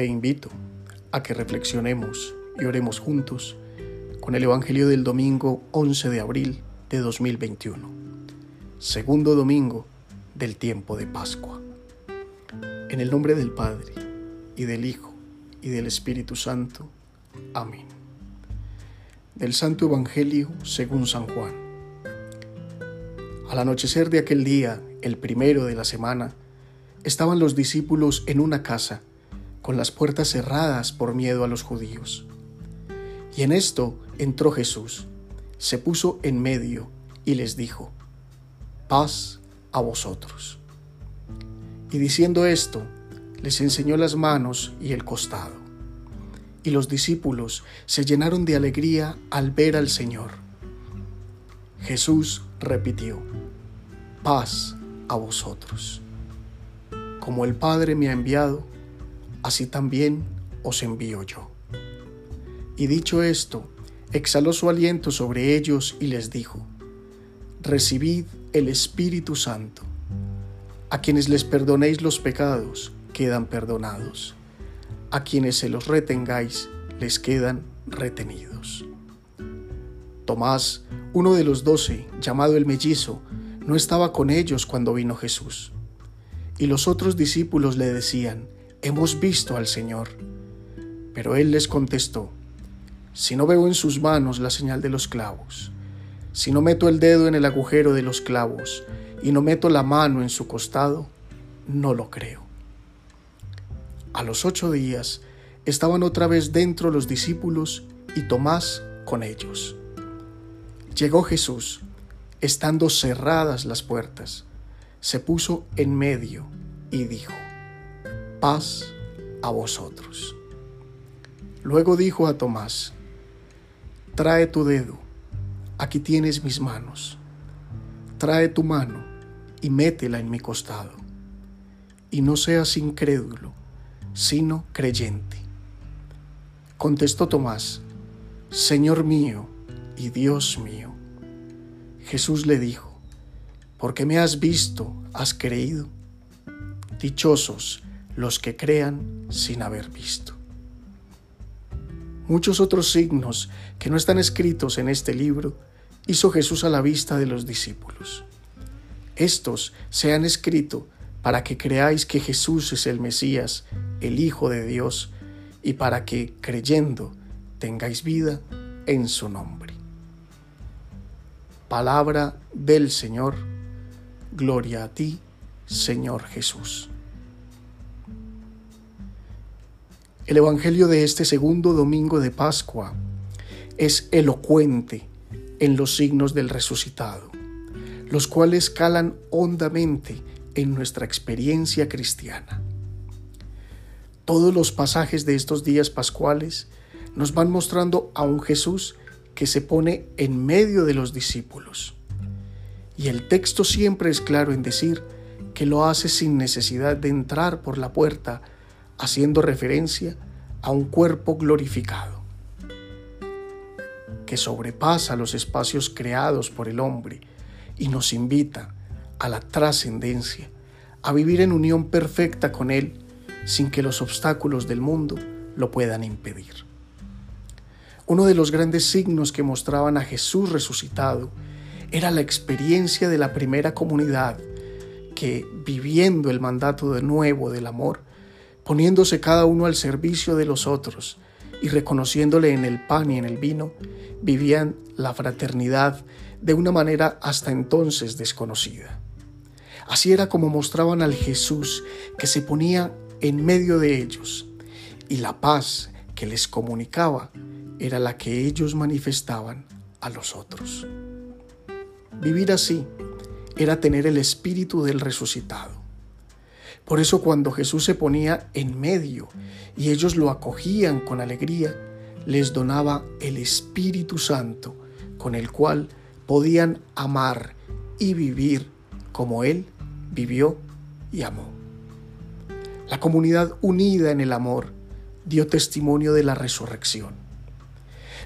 Te invito a que reflexionemos y oremos juntos con el Evangelio del domingo 11 de abril de 2021, segundo domingo del tiempo de Pascua. En el nombre del Padre, y del Hijo, y del Espíritu Santo. Amén. Del Santo Evangelio según San Juan. Al anochecer de aquel día, el primero de la semana, estaban los discípulos en una casa, con las puertas cerradas por miedo a los judíos. Y en esto entró Jesús, se puso en medio y les dijo, paz a vosotros. Y diciendo esto, les enseñó las manos y el costado. Y los discípulos se llenaron de alegría al ver al Señor. Jesús repitió, paz a vosotros. Como el Padre me ha enviado, así también os envío yo. Y dicho esto, exhaló su aliento sobre ellos y les dijo, Recibid el Espíritu Santo. A quienes les perdonéis los pecados, quedan perdonados. A quienes se los retengáis, les quedan retenidos. Tomás, uno de los doce, llamado el mellizo, no estaba con ellos cuando vino Jesús. Y los otros discípulos le decían, Hemos visto al Señor. Pero él les contestó, Si no veo en sus manos la señal de los clavos, si no meto el dedo en el agujero de los clavos y no meto la mano en su costado, no lo creo. A los ocho días estaban otra vez dentro los discípulos y Tomás con ellos. Llegó Jesús, estando cerradas las puertas, se puso en medio y dijo, paz a vosotros. Luego dijo a Tomás, trae tu dedo, aquí tienes mis manos, trae tu mano y métela en mi costado, y no seas incrédulo, sino creyente. Contestó Tomás, Señor mío y Dios mío. Jesús le dijo, porque me has visto, has creído. Dichosos los que crean sin haber visto. Muchos otros signos que no están escritos en este libro hizo Jesús a la vista de los discípulos. Estos se han escrito para que creáis que Jesús es el Mesías, el Hijo de Dios, y para que, creyendo, tengáis vida en su nombre. Palabra del Señor, gloria a ti, Señor Jesús. El Evangelio de este segundo domingo de Pascua es elocuente en los signos del resucitado, los cuales calan hondamente en nuestra experiencia cristiana. Todos los pasajes de estos días pascuales nos van mostrando a un Jesús que se pone en medio de los discípulos. Y el texto siempre es claro en decir que lo hace sin necesidad de entrar por la puerta, haciendo referencia a un cuerpo glorificado, que sobrepasa los espacios creados por el hombre y nos invita a la trascendencia, a vivir en unión perfecta con Él sin que los obstáculos del mundo lo puedan impedir. Uno de los grandes signos que mostraban a Jesús resucitado era la experiencia de la primera comunidad que, viviendo el mandato de nuevo del amor, poniéndose cada uno al servicio de los otros y reconociéndole en el pan y en el vino, vivían la fraternidad de una manera hasta entonces desconocida. Así era como mostraban al Jesús que se ponía en medio de ellos y la paz que les comunicaba era la que ellos manifestaban a los otros. Vivir así era tener el espíritu del resucitado. Por eso cuando Jesús se ponía en medio y ellos lo acogían con alegría, les donaba el Espíritu Santo con el cual podían amar y vivir como Él vivió y amó. La comunidad unida en el amor dio testimonio de la resurrección.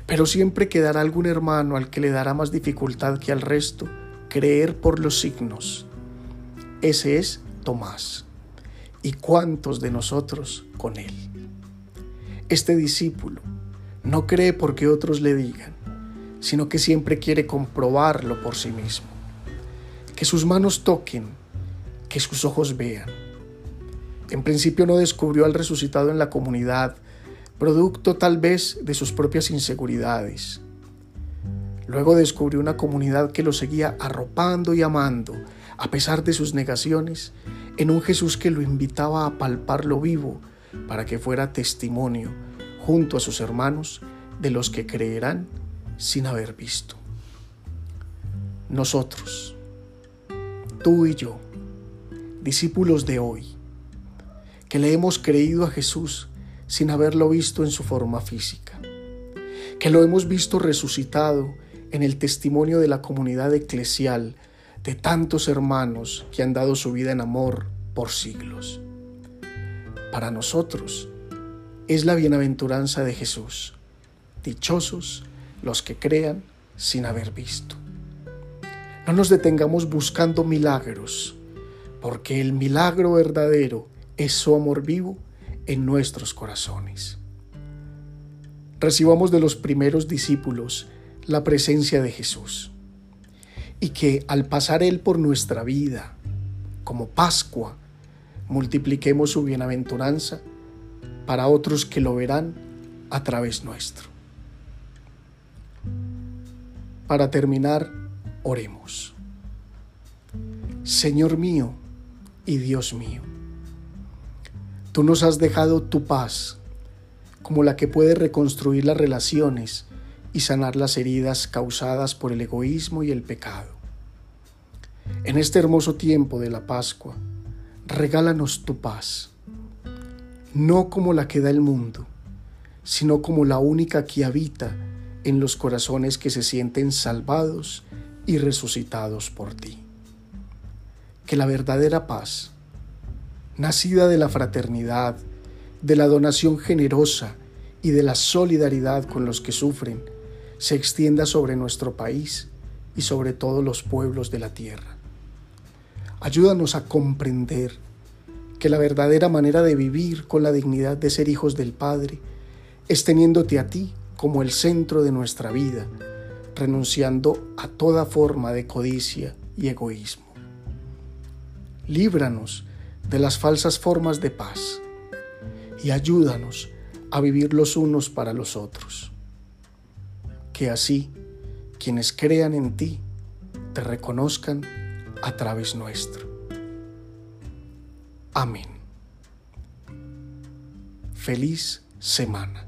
Pero siempre quedará algún hermano al que le dará más dificultad que al resto creer por los signos. Ese es Tomás. ¿Y cuántos de nosotros con él? Este discípulo no cree porque otros le digan, sino que siempre quiere comprobarlo por sí mismo. Que sus manos toquen, que sus ojos vean. En principio no descubrió al resucitado en la comunidad, producto tal vez de sus propias inseguridades. Luego descubrió una comunidad que lo seguía arropando y amando, a pesar de sus negaciones, en un Jesús que lo invitaba a palpar lo vivo para que fuera testimonio junto a sus hermanos de los que creerán sin haber visto. Nosotros, tú y yo, discípulos de hoy, que le hemos creído a Jesús sin haberlo visto en su forma física, que lo hemos visto resucitado en el testimonio de la comunidad eclesial de tantos hermanos que han dado su vida en amor por siglos. Para nosotros es la bienaventuranza de Jesús. Dichosos los que crean sin haber visto. No nos detengamos buscando milagros, porque el milagro verdadero es su amor vivo en nuestros corazones. Recibamos de los primeros discípulos la presencia de Jesús y que al pasar Él por nuestra vida, como Pascua, multipliquemos su bienaventuranza para otros que lo verán a través nuestro. Para terminar, oremos. Señor mío y Dios mío, tú nos has dejado tu paz como la que puede reconstruir las relaciones y sanar las heridas causadas por el egoísmo y el pecado. En este hermoso tiempo de la Pascua, regálanos tu paz, no como la que da el mundo, sino como la única que habita en los corazones que se sienten salvados y resucitados por ti. Que la verdadera paz, nacida de la fraternidad, de la donación generosa y de la solidaridad con los que sufren, se extienda sobre nuestro país y sobre todos los pueblos de la tierra. Ayúdanos a comprender que la verdadera manera de vivir con la dignidad de ser hijos del Padre es teniéndote a ti como el centro de nuestra vida, renunciando a toda forma de codicia y egoísmo. Líbranos de las falsas formas de paz y ayúdanos a vivir los unos para los otros que así quienes crean en ti te reconozcan a través nuestro. Amén. Feliz semana.